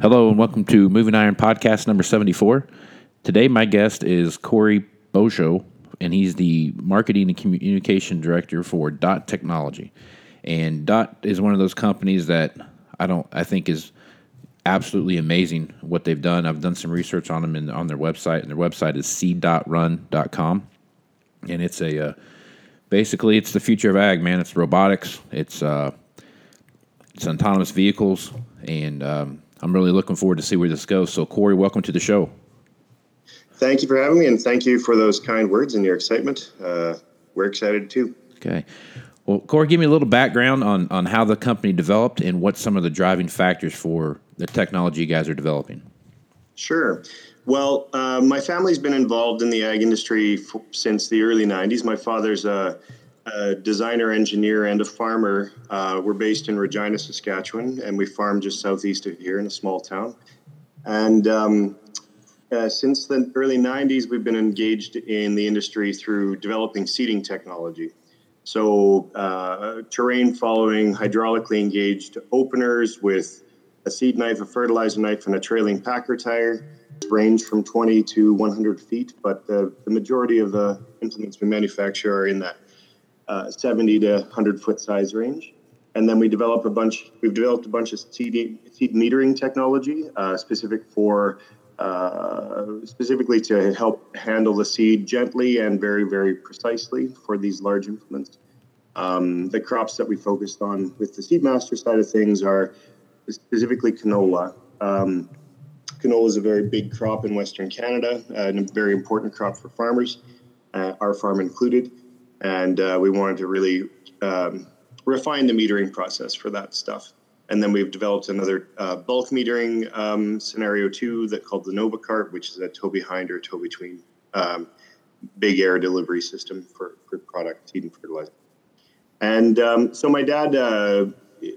Hello and welcome to Moving Iron Podcast number 74. Today, my guest is Cory Beaujot, and he's the Marketing and Communication Director for Dot Technology. And Dot is one of those companies that I don't, I think is absolutely amazing what they've done. I've done some research on them on their website, and their website is seedotrun.com. And it's a, uh, basically, it's the future of ag, man. It's robotics, it's, uh, it's autonomous vehicles, and um, I'm really looking forward to see where this goes. So, Cory, welcome to the show. Thank you for having me, and thank you for those kind words and your excitement. Uh, we're excited too. Okay. Well, Cory, give me a little background on, on how the company developed and what some of the driving factors for the technology you guys are developing. Sure. Well, uh, my family's been involved in the ag industry f- since the early 90s. My father's a, a designer, engineer, and a farmer. Uh, we're based in Regina, Saskatchewan, and we farm just southeast of here in a small town. And um, uh, since the early 90s, we've been engaged in the industry through developing seeding technology. So, uh, terrain following hydraulically engaged openers with a seed knife, a fertilizer knife, and a trailing packer tire range from 20 to 100 feet, but the, the majority of the implements we manufacture are in that uh, 70 to 100 foot size range. And then we develop a bunch. We've developed a bunch of seed, seed metering technology uh, specific for uh, specifically to help handle the seed gently and very very precisely for these large implements. Um, the crops that we focused on with the Seedmaster side of things are specifically canola. Um, canola is a very big crop in Western Canada uh, and a very important crop for farmers, uh, our farm included and uh, we wanted to really um, refine the metering process for that stuff. And then we've developed another uh, bulk metering um, scenario too that called the Nova Cart, which is a tow behind or tow between um, big air delivery system for, for product seed and fertilizer. And um, so my dad uh,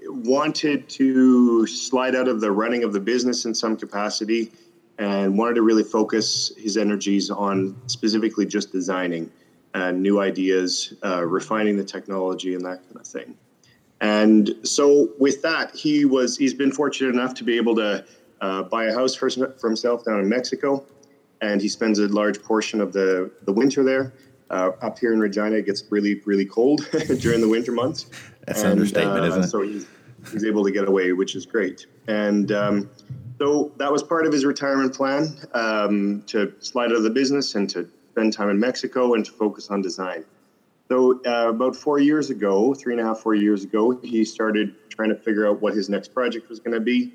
wanted to slide out of the running of the business in some capacity and wanted to really focus his energies on specifically just designing new ideas, uh, refining the technology, and that kind of thing. And so, with that, he was he's been fortunate enough to be able to uh, buy a house for, for himself down in Mexico, and he spends a large portion of the the winter there. Uh, up here in Regina, it gets really really cold during the winter months. That's and, an understatement, isn't it? So he's he's able to get away, which is great. And um, so that was part of his retirement plan um, to slide out of the business and to spend time in Mexico and to focus on design. So, uh, about four years ago, three and a half, four years ago, he started trying to figure out what his next project was going to be.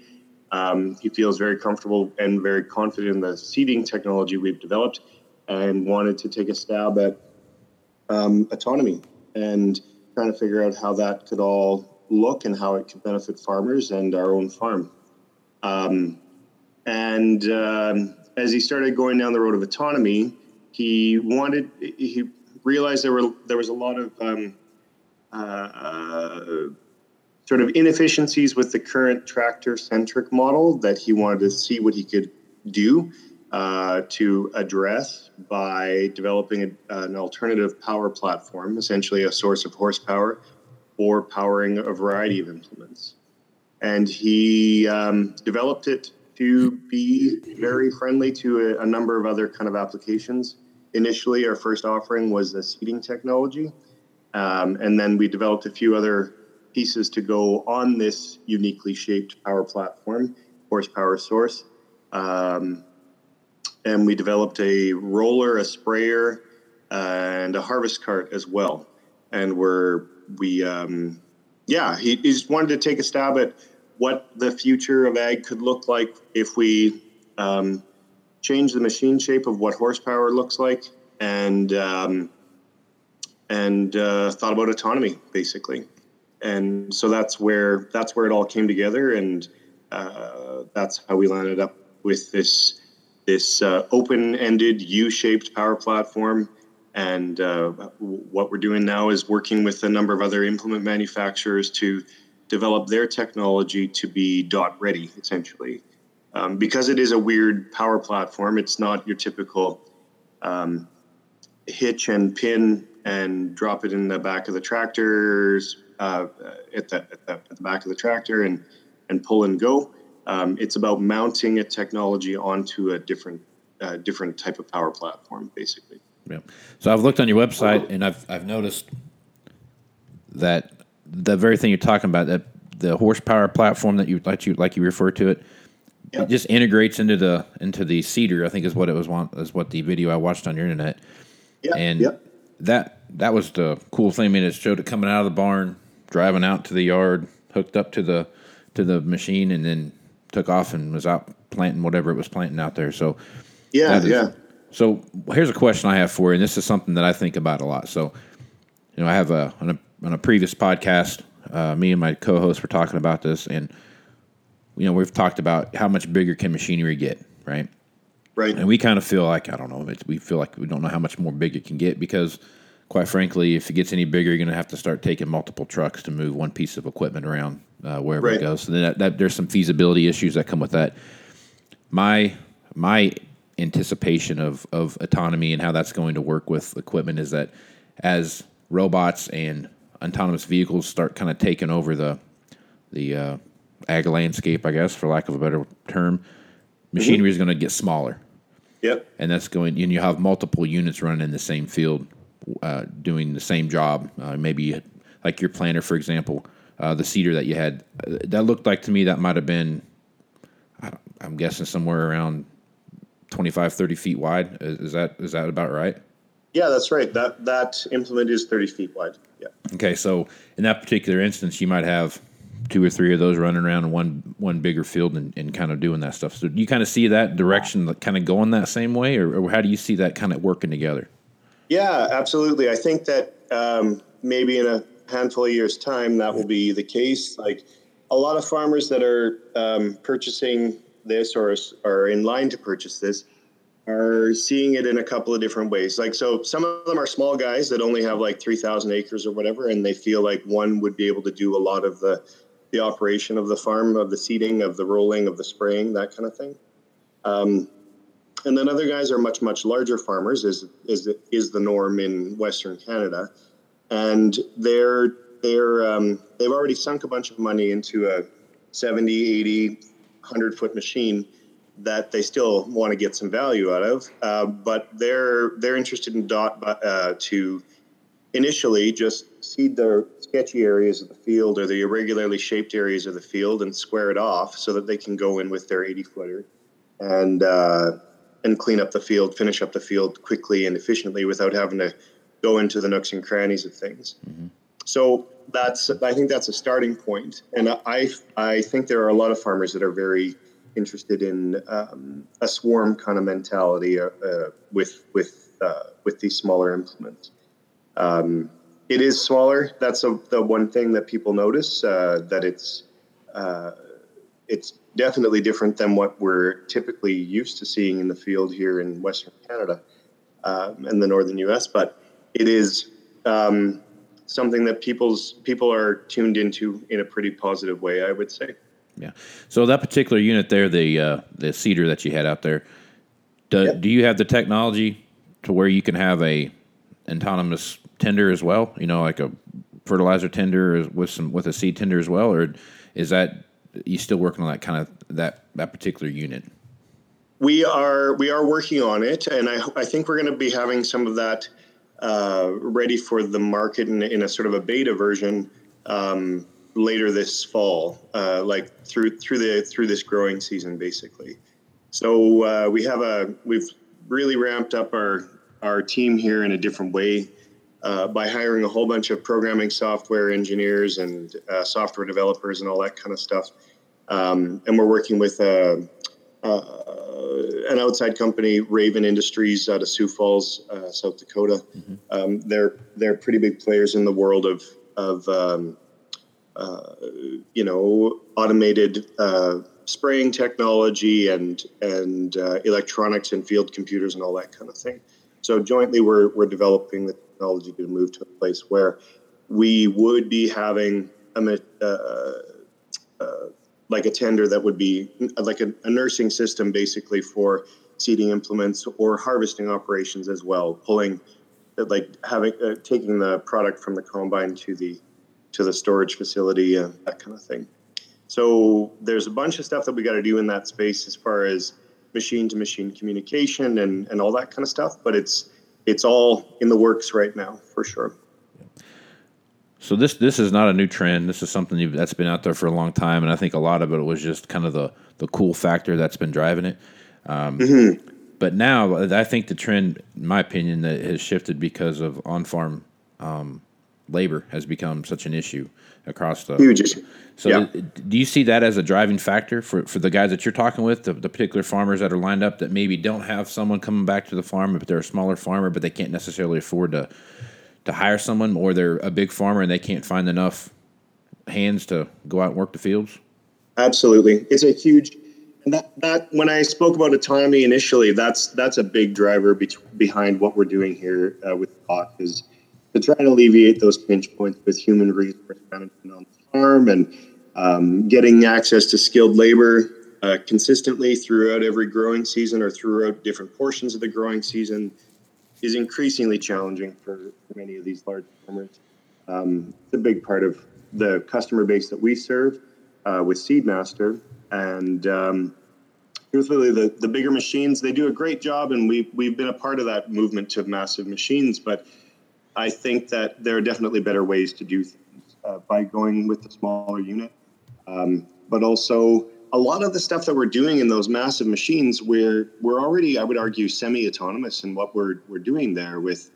Um, he feels very comfortable and very confident in the seeding technology we've developed and wanted to take a stab at um, autonomy and trying to figure out how that could all look and how it could benefit farmers and our own farm. Um, and um, as he started going down the road of autonomy, he wanted he realized there were there was a lot of um, uh, sort of inefficiencies with the current tractor centric model that he wanted to see what he could do uh, to address by developing a, an alternative power platform, essentially a source of horsepower for powering a variety of implements. And he um, developed it to be very friendly to a, a number of other kind of applications initially our first offering was a seeding technology. Um, and then we developed a few other pieces to go on this uniquely shaped power platform, horsepower source. Um, and we developed a roller, a sprayer, and a harvest cart as well. And we're, we, um, yeah, he, he, just wanted to take a stab at what the future of ag could look like if we um, change the machine shape of what horsepower looks like and um, and uh, thought about autonomy basically. And so that's where that's where it all came together and uh, that's how we landed up with this this uh, open-ended u-shaped power platform. And uh, what we're doing now is working with a number of other implement manufacturers to develop their technology to be dot ready essentially um, because it is a weird power platform, it's not your typical um, hitch and pin and drop it in the back of the tractors uh, at, the, at, the, at, the, back of the tractor and, and pull and go. Um, it's about mounting a technology onto a different uh, different type of power platform, basically. Yeah. So I've looked on your website and I've I've noticed that the very thing you're talking about that the horsepower platform that you like you like you refer to it, yep. it just integrates into the into the seeder. I think is what it was want is what the video I watched on your internet. Yeah. And yep. that that was the cool thing. I mean, it showed it coming out of the barn, driving out to the yard, hooked up to the to the machine, and then took off and was out planting whatever it was planting out there. So yeah, is, yeah. So here's a question I have for you, and this is something that I think about a lot. So, you know, I have a on a, on a previous podcast, uh, me and my co-host were talking about this, and you know, we've talked about how much bigger can machinery get, right? Right. And we kind of feel like I don't know, we feel like we don't know how much more big it can get because, quite frankly, if it gets any bigger, you're going to have to start taking multiple trucks to move one piece of equipment around uh, wherever right. it goes. So then that, that, there's some feasibility issues that come with that. My my anticipation of of autonomy and how that's going to work with equipment is that as robots and autonomous vehicles start kind of taking over the the uh, ag landscape, I guess, for lack of a better term, machinery mm-hmm. is going to get smaller. Yep. And that's going, and you have multiple units running in the same field, uh, doing the same job. Uh, maybe like your planter, for example, uh, the seeder that you had, uh, that looked like to me that might have been, I'm guessing somewhere around 25, 30 feet wide. Is that is that about right? Yeah, that's right. That that implement is 30 feet wide. Yeah. Okay, so in that particular instance, you might have two or three of those running around in one one bigger field and, and kind of doing that stuff. So do you kind of see that direction kind of going that same way, or, or how do you see that kind of working together? Yeah, absolutely. I think that um, maybe in a handful of years' time that will be the case. Like a lot of farmers that are um, purchasing this or are in line to purchase this are seeing it in a couple of different ways. Like, so some of them are small guys that only have like 3,000 acres or whatever, and they feel like one would be able to do a lot of the, the operation of the farm, of the seeding, of the rolling, of the spraying, that kind of thing. Um, and then other guys are much, much larger farmers, is, is, is the norm in Western Canada. And they're, they're, um, they've already sunk a bunch of money into a 70, 80, 100 foot machine that they still want to get some value out of, uh, but they're they're interested in dot uh, to initially just seed the sketchy areas of the field or the irregularly shaped areas of the field and square it off so that they can go in with their 80 footer and uh, and clean up the field, finish up the field quickly and efficiently without having to go into the nooks and crannies of things. Mm-hmm. So that's I think that's a starting point, and I I think there are a lot of farmers that are very interested in um, a swarm kind of mentality uh, uh, with with uh, with these smaller implements. Um, it is smaller. That's a, the one thing that people notice uh, that it's uh, it's definitely different than what we're typically used to seeing in the field here in Western Canada um, and the northern U.S. But it is um, something that people's people are tuned into in a pretty positive way, I would say. Yeah. So that particular unit there, the uh, the seeder that you had out there, do, yep. do you have the technology to where you can have a autonomous tender as well? You know, like a fertilizer tender with some with a seed tender as well, or is that you still working on that kind of that that particular unit? We are we are working on it, and I I think we're going to be having some of that uh, ready for the market in, in, a sort of a beta version um, later this fall, uh, like through through the through this growing season, basically. So uh, we have a we've really ramped up our our team here in a different way uh, by hiring a whole bunch of programming software engineers and uh, software developers and all that kind of stuff. Um, and we're working with uh, uh, an outside company, Raven Industries, out of Sioux Falls, South Dakota. Mm-hmm. Um, they're they're pretty big players in the world of of um, uh, you know, automated uh, spraying technology and and uh, electronics and field computers and all that kind of thing. So jointly, we're we're developing the technology to move to a place where we would be having a uh, uh, like a tender that would be like a, a nursing system, basically for seeding implements or harvesting operations as well, pulling like having uh, taking the product from the combine to the to the storage facility, uh, that kind of thing. So there's a bunch of stuff that we got to do in that space as far as machine to machine communication and, and all that kind of stuff. But it's it's all in the works right now for sure. So this this is not a new trend. This is something that's been out there for a long time, and I think a lot of it was just kind of the the cool factor that's been driving it. Um, mm-hmm. But now I think the trend, in my opinion, that has shifted because of on farm um, labor has become such an issue across the huge issue. So, yeah. do you see that as a driving factor for, for the guys that you're talking with, the, the, particular farmers that are lined up that maybe don't have someone coming back to the farm, but they're a smaller farmer, but they can't necessarily afford to to hire someone, or they're a big farmer and they can't find enough hands to go out and work the fields? Absolutely, it's a huge. That, that when I spoke about autonomy initially, that's that's a big driver be- behind what we're doing here uh, with Hawk is to try and alleviate those pinch points with human resource management on the farm and um, getting access to skilled labor uh, consistently throughout every growing season or throughout different portions of the growing season is increasingly challenging for, many of these large farmers. Um, it's a big part of the customer base that we serve uh, with Seedmaster. And um, truthfully, the, the bigger machines, they do a great job, and we, we've been a part of that movement to massive machines. But I think that there are definitely better ways to do things uh, by going with the smaller unit. Um, but also, a lot of the stuff that we're doing in those massive machines, we're we're already, I would argue, semi-autonomous in what we're we're doing there with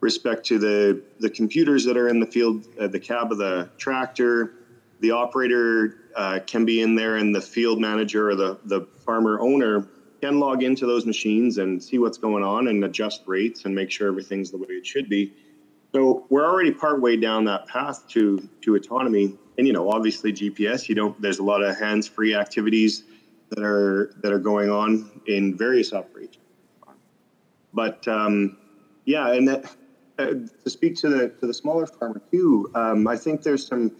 respect to the the computers that are in the field, uh, the cab of the tractor, the operator uh, can be in there, and the field manager or the the farmer owner can log into those machines and see what's going on and adjust rates and make sure everything's the way it should be. So we're already partway down that path to to autonomy. And you know obviously gps you don't there's a lot of hands-free activities that are that are going on in various operations. But um, yeah and that, uh, to speak to the to the smaller farmer too um, i think there's some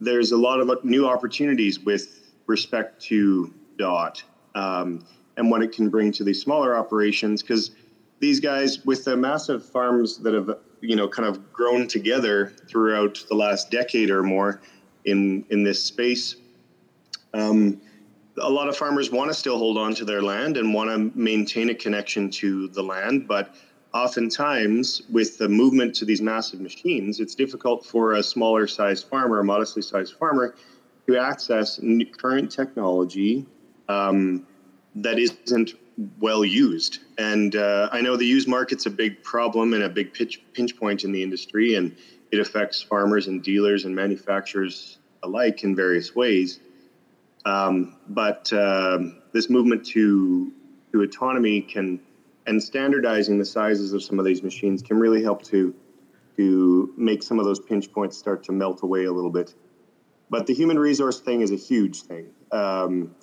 there's a lot of new opportunities with respect to dot um, and what it can bring to these smaller operations because these guys with the massive farms that have you know kind of grown together throughout the last decade or more in in this space. Um, a lot of farmers want to still hold on to their land and want to maintain a connection to the land, but oftentimes with the movement to these massive machines, it's difficult for a smaller sized farmer, a modestly sized farmer, to access current technology um, that isn't well used. And uh, I know the used market's a big problem and a big pitch, pinch point in the industry, and it affects farmers and dealers and manufacturers alike in various ways. Um, but um, this movement to to autonomy can and standardizing the sizes of some of these machines can really help to to make some of those pinch points start to melt away a little bit. But the human resource thing is a huge thing. Um,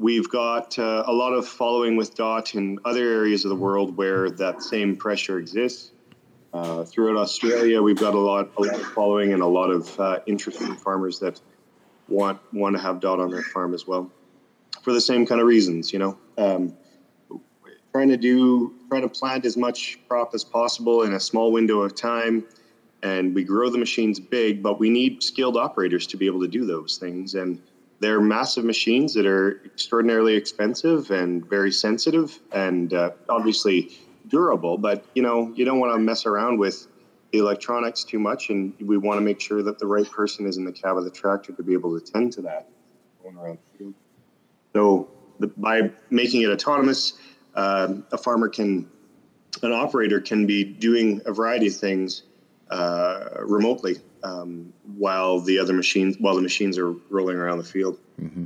we've got uh, a lot of following with DOT in other areas of the world where that same pressure exists. Uh, throughout Australia, we've got a lot, a lot of following and a lot of uh, interest from farmers that want want to have dot on their farm as well, for the same kind of reasons. You know, um, trying to do trying to plant as much crop as possible in a small window of time, and we grow the machines big, but we need skilled operators to be able to do those things and. They're massive machines that are extraordinarily expensive and very sensitive, and uh, obviously durable, but you know, you don't want to mess around with the electronics too much, and we want to make sure that the right person is in the cab of the tractor to be able to tend to that going around. So, the, by making it autonomous, uh, a farmer can, an operator can be doing a variety of things uh, remotely um, while the other machines, while the machines are rolling around the field. Mm-hmm.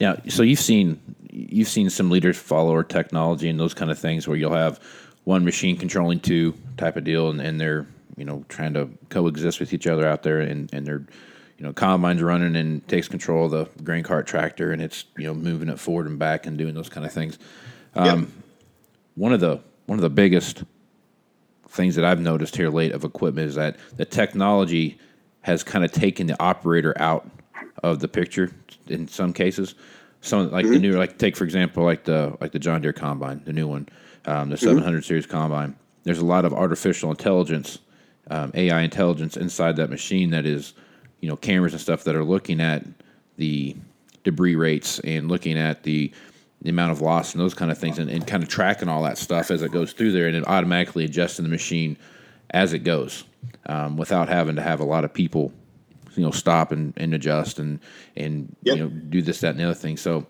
Now, so you've seen you've seen some leaders follower technology and those kind of things where you'll have one machine controlling two type of deal, and, and they're you know trying to coexist with each other out there, and and they're you know combines running and takes control of the grain cart tractor, and it's you know moving it forward and back and doing those kind of things. Um, yep. One of the one of the biggest things that I've noticed here late of equipment is that the technology has kind of taken the operator out of the picture in some cases. Some like mm-hmm. the new, like take for example, like the like the John Deere combine, the new one um, the 700 mm-hmm. series combine. There's a lot of artificial intelligence, um, AI intelligence inside that machine that is, you know, cameras and stuff that are looking at the debris rates and looking at the the amount of loss and those kind of things and, and kind of tracking all that stuff as it goes through there and then automatically adjusting the machine as it goes um, without having to have a lot of people you know stop and, and adjust and and Yep. you know do this that and the other thing so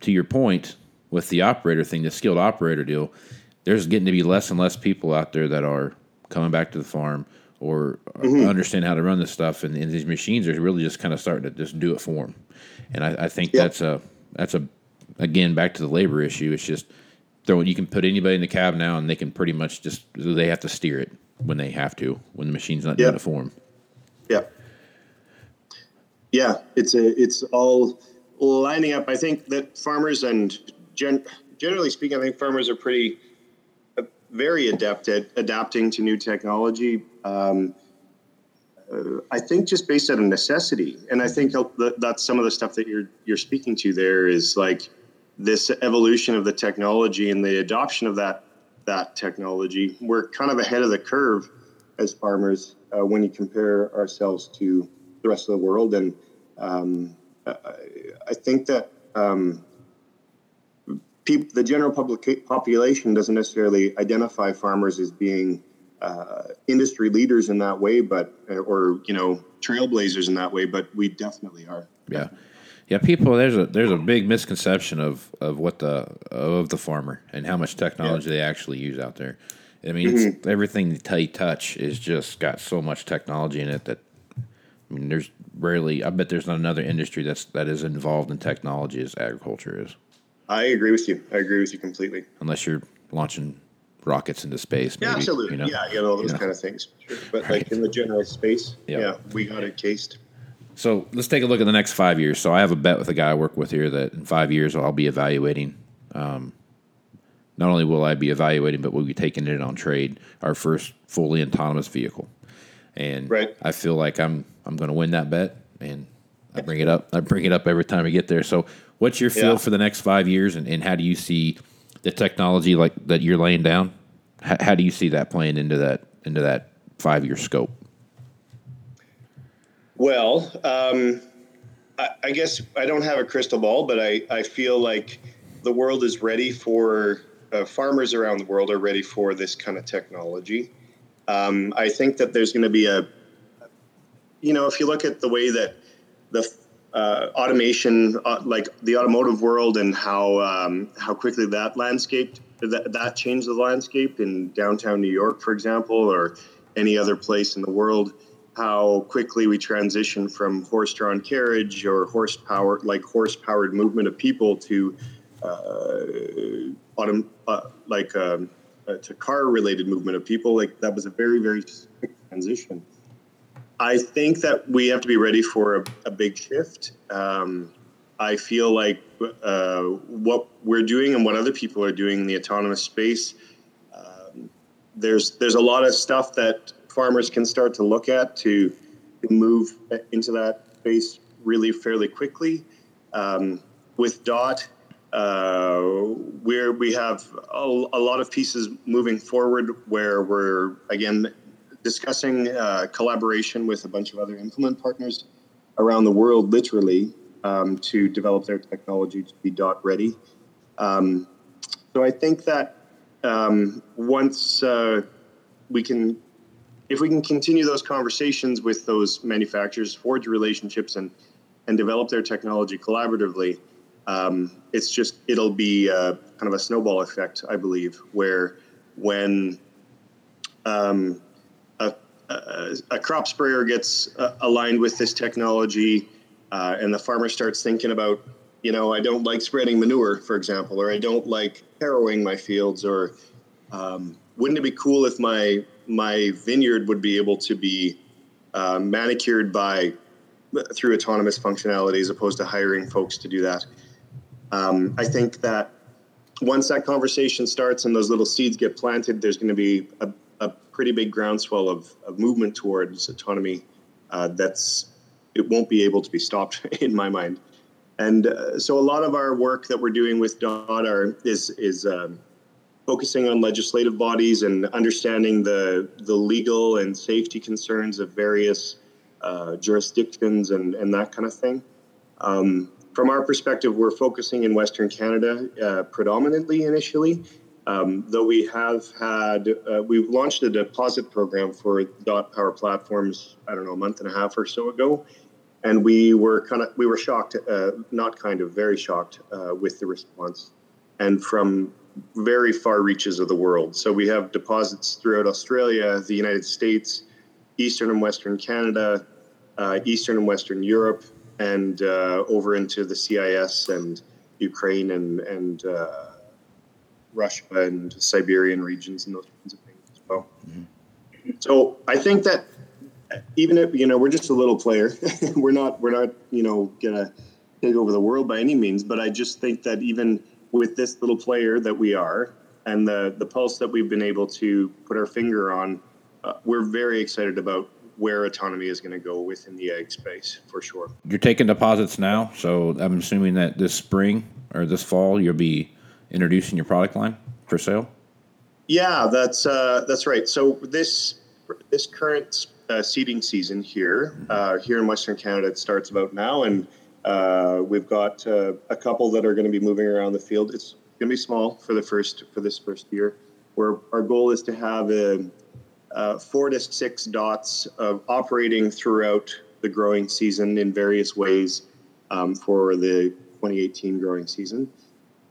to your point with the operator thing the skilled operator deal there's getting to be less and less people out there that are coming back to the farm or understand how to run this stuff and, and these machines are really just kind of starting to just do it for them and i, I think Yep. that's a that's a again back to the labor issue it's just throwing you can put anybody in the cab now and they can pretty much just they have to steer it when they have to when the machine's not doing Yep. it for them Yeah. Yeah, it's a it's all lining up. I think that farmers and gen, generally speaking, I think farmers are pretty uh, very adept at adapting to new technology. Um, uh, I think just based out of necessity, and I think that's some of the stuff that you're you're speaking to. There is like this evolution of the technology and the adoption of that that technology. We're kind of ahead of the curve as farmers uh, when you compare ourselves to the rest of the world. And um, I, I think that um, the general public population doesn't necessarily identify farmers as being uh, industry leaders in that way, but or you know trailblazers in that way. But we definitely are. Yeah, yeah. People, there's a there's a big misconception of of what the of the farmer and how much technology they actually use out there. I mean, it's, everything that they touch is just got so much technology in it that I mean, there's rarely. I bet there's not another industry that's that is involved in technology as agriculture is, I agree with you. I agree with you completely. unless you're launching rockets into space. Maybe, yeah, absolutely. You know? Yeah, you know those You know. kind of things. Sure. But like in the general space, Yeah. yeah, we got it cased. So let's take a look at the next five years. So I have a bet with a guy I work with here that in five years I'll be evaluating. Um, not only will I be evaluating, but we'll be taking it on trade our first fully autonomous vehicle. And Right. I feel like I'm I'm going to win that bet, and I bring it up. I bring it up every time I get there. So what's your feel Yeah. for the next five years, and, and how do you see the technology like that you're laying down? How, how do you see that playing into that into that five year scope? Well, um, I, I guess I don't have a crystal ball, but I, I feel like the world is ready for uh, farmers around the world are ready for this kind of technology. Um, I think that there's going to be a, you know, if you look at the way that the uh, automation, uh, like the automotive world, and how um, how quickly that landscape that that changed the landscape in downtown New York, for example, or any other place in the world. How quickly we transition from horse-drawn carriage or horsepower, like horse-powered movement of people, to uh, autom- uh, like um, uh, to car-related movement of people. Like that was a very very quick transition. I think that we have to be ready for a, a big shift. Um, I feel like uh, what we're doing and what other people are doing in the autonomous space, um, there's there's a lot of stuff that farmers can start to look at to, move into that space really fairly quickly. Um, with Dot, uh, where we have a, a lot of pieces moving forward, where we're again discussing uh, collaboration with a bunch of other implement partners around the world, literally, um, to develop their technology to be dot ready. Um, so I think that um, once uh, we can, if we can continue those conversations with those manufacturers, forge relationships, and and develop their technology collaboratively, um, it's just it'll be uh, kind of a snowball effect, I believe, where when um, a, a, crop sprayer gets uh, aligned with this technology, uh, and the farmer starts thinking about, you know, I don't like spreading manure, for example, or I don't like harrowing my fields, or um, wouldn't it be cool if my my vineyard would be able to be uh, manicured by through autonomous functionality as opposed to hiring folks to do that? Um, I think that once that conversation starts and those little seeds get planted, there's going to be a, a pretty big groundswell of, of movement towards autonomy. Uh, that's it won't be able to be stopped in my mind. And uh, so a lot of our work that we're doing with DOT are, is is um, focusing on legislative bodies and understanding the the legal and safety concerns of various uh, jurisdictions and, and that kind of thing. Um, from our perspective, we're focusing in Western Canada uh, predominantly initially, um, though we have had, uh, we've launched a deposit program for dot power platforms, I don't know, a month and a half or so ago. And we were kind of, we were shocked, uh, not kind of, very shocked uh, with the response. And from very far reaches of the world. So we have deposits throughout Australia, the United States, Eastern and Western Canada, uh, Eastern and Western Europe, and uh, over into the CIS and Ukraine and, and uh, Russia and Siberian regions and those kinds of things as well. Mm-hmm. So I think that even if you know we're just a little player, we're not we're not you know gonna take over the world by any means. But I just think that even with this little player that we are and the the pulse that we've been able to put our finger on, uh, we're very excited about where autonomy is going to go within the ag space for sure. You're taking deposits now, so I'm assuming that this spring or this fall you'll be introducing your product line for sale. Yeah, that's uh, that's right. So this this current uh, seeding season here mm-hmm. uh, here in Western Canada it starts about now, and uh, we've got uh, a couple that are going to be moving around the field. It's going to be small for the first for this first year. Where our goal is to have a, uh, four to six dots of operating throughout the growing season in various ways um, for the 2018 growing season.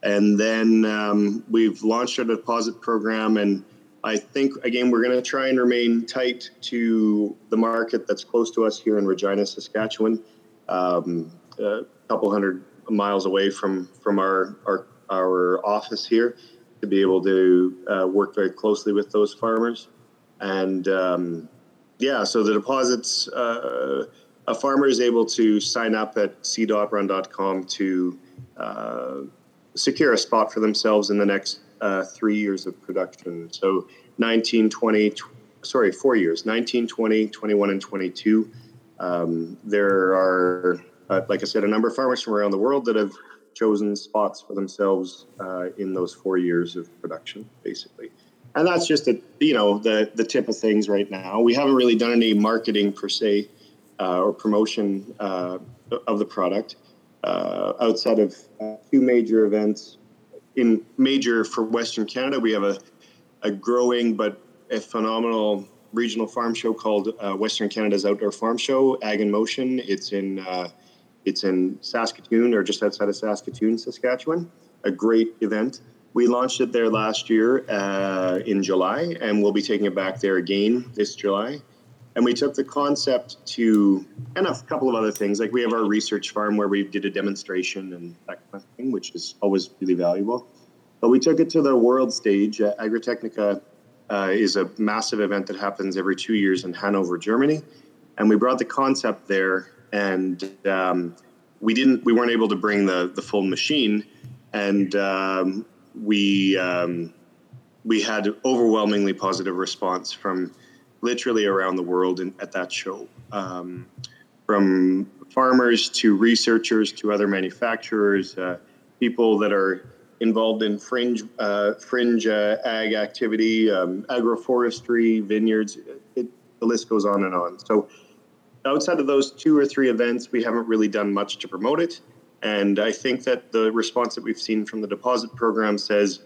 And then um, we've launched a deposit program, and I think again we're going to try and remain tight to the market that's close to us here in Regina, Saskatchewan. Um, a couple hundred miles away from from our our, our office here to be able to uh, work very closely with those farmers and um, yeah so the deposits uh, a farmer is able to sign up at seedotrun.com to uh, secure a spot for themselves in the next uh, three years of production so 19 20 sorry four years 19 20 21 and 22 um, there are uh, like I said, a number of farmers from around the world that have chosen spots for themselves uh, in those four years of production, basically. And that's just a, you know the the tip of things right now. We haven't really done any marketing per se uh, or promotion uh, of the product uh, outside of two major events. In major for Western Canada, we have a a growing but a phenomenal regional farm show called Western Canada's Outdoor Farm Show, Ag in Motion. It's in it's in Saskatoon or just outside of Saskatoon, Saskatchewan. A great event. We launched it there last year uh, in July, and we'll be taking it back there again this July. And we took the concept to, and a couple of other things. Like we have our research farm where we did a demonstration and that kind of thing, which is always really valuable. But we took it to the world stage. Uh, Agritechnica uh, is a massive event that happens every two years in Hanover, Germany. And we brought the concept there and um, we didn't we weren't able to bring the the full machine, and um, we um, we had overwhelmingly positive response from literally around the world in, at that show, um, from farmers to researchers to other manufacturers, uh, people that are involved in fringe uh, fringe uh, ag activity, um, agroforestry, vineyards. It, the list goes on and on. So outside of those two or three events, we haven't really done much to promote it. And I think that the response that we've seen from the deposit program says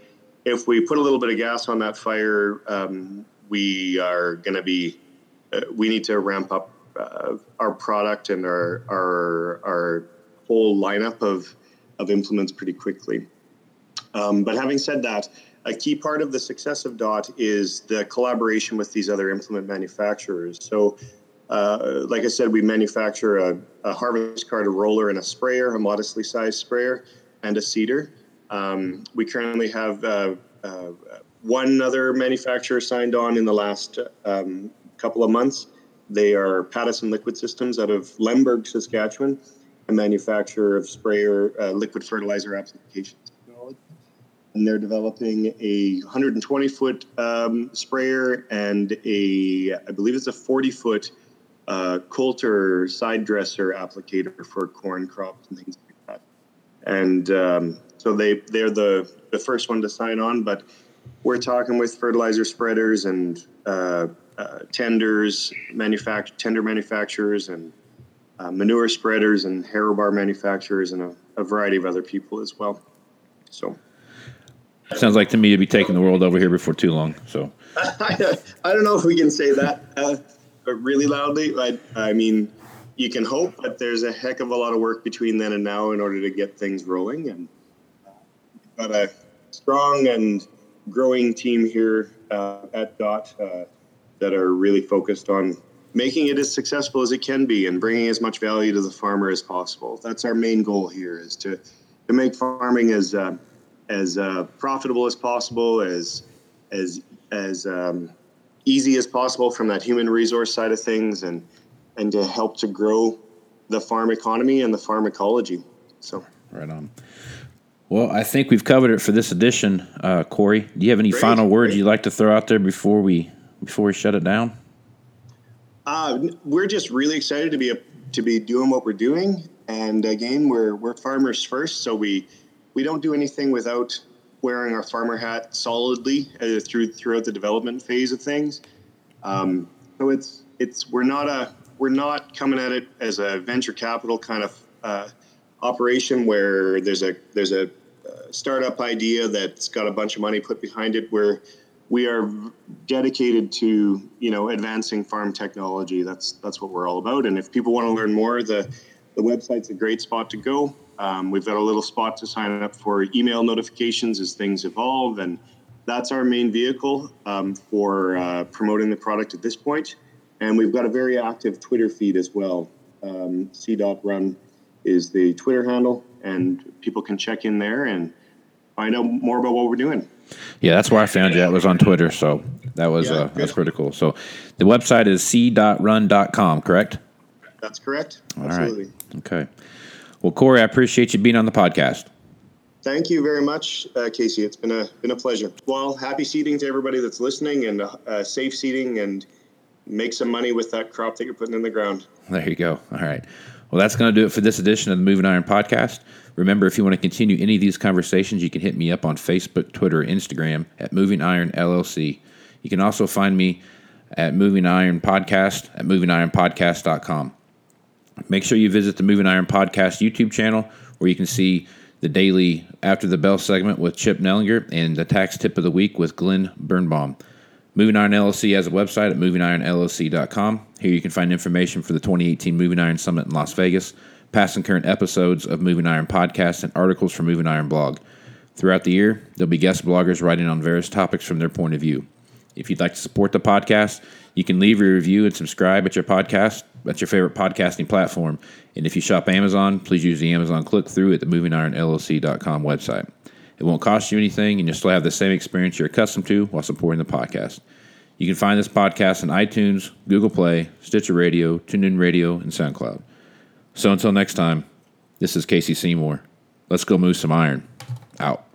if we put a little bit of gas on that fire, um, we are going to be, uh, we need to ramp up uh, our product and our, our, our whole lineup of, of implements pretty quickly. Um, but having said that, a key part of the success of DOT is the collaboration with these other implement manufacturers. So uh, like I said, we manufacture a, a, harvest cart, a roller, and a sprayer, a modestly sized sprayer, and a seeder. Um, we currently have uh, uh, one other manufacturer signed on in the last um, couple of months. They are Pattison Liquid Systems out of Lemberg, Saskatchewan, a manufacturer of sprayer uh, liquid fertilizer applications. And they're developing a 120 foot um, sprayer and a, I believe it's a 40 foot uh, Coulter side dresser applicator for corn crops and things like that. And um, so they they're the the first one to sign on, but we're talking with fertilizer spreaders and uh, uh, tenders, manufacture tender manufacturers, and uh, manure spreaders and harrow bar manufacturers and a, a variety of other people as well. So. Sounds like to me to be taking the world over here before too long. So I, I don't know if we can say that uh, really loudly. I, I mean, you can hope, but there's a heck of a lot of work between then and now in order to get things rolling. And got a strong and growing team here uh, at Dot uh, that are really focused on making it as successful as it can be and bringing as much value to the farmer as possible. That's our main goal here: is to to make farming as uh, as uh, profitable as possible, as as as um, easy as possible from that human resource side of things, and and to help to grow the farm economy and the farm ecology. So right on. Well, I think we've covered it for this edition, uh, Cory. Do you have any great, final words great. you'd like to throw out there before we before we shut it down? Uh, we're just really excited to be a, to be doing what we're doing, and again, we're we're farmers first, so we we don't do anything without wearing our farmer hat solidly uh, through throughout the development phase of things. Um, so it's it's we're not a we're not coming at it as a venture capital kind of uh, operation where there's a there's a startup idea that's got a bunch of money put behind it. Where we are dedicated to you know advancing farm technology. That's that's what we're all about. And if people want to learn more, the the website's a great spot to go. Um, we've got a little spot to sign up for email notifications as things evolve, and that's our main vehicle um, for uh, promoting the product at this point. And we've got a very active Twitter feed as well. Um, seedotrun is the Twitter handle, and people can check in there and find out more about what we're doing. Yeah, that's where I found you. That was on Twitter, so that was yeah, uh, that's pretty cool. So the website is seedotrun.com, correct? That's correct. All Absolutely. Right. Okay. Well, Cory, I appreciate you being on the podcast. Thank you very much, uh, Casey. It's been a been a pleasure. Well, happy seeding to everybody that's listening, and uh, safe seeding, and make some money with that crop that you're putting in the ground. There you go. All right. Well, that's going to do it for this edition of the Moving Iron Podcast. Remember, if you want to continue any of these conversations, you can hit me up on Facebook, Twitter, Instagram at Moving Iron LLC. You can also find me at Moving Iron Podcast at movingironpodcast.com. Make sure you visit the Moving Iron Podcast YouTube channel where you can see the daily After the Bell segment with Chip Nellinger and the tax tip of the week with Glen Birnbaum. Moving Iron LLC has a website at movingironllc.com. Here you can find information for the 2018 Moving Iron Summit in Las Vegas, past and current episodes of Moving Iron Podcast, and articles from Moving Iron Blog. Throughout the year, there'll be guest bloggers writing on various topics from their point of view. If you'd like to support the podcast, you can leave a review and subscribe at your podcast at your favorite podcasting platform. And if you shop Amazon, please use the Amazon click through at the movingironllc.com website. It won't cost you anything, and you'll still have the same experience you're accustomed to while supporting the podcast. You can find this podcast on iTunes, Google Play, Stitcher Radio, TuneIn Radio, and SoundCloud. So until next time, this is Casey Seymour. Let's go move some iron. Out.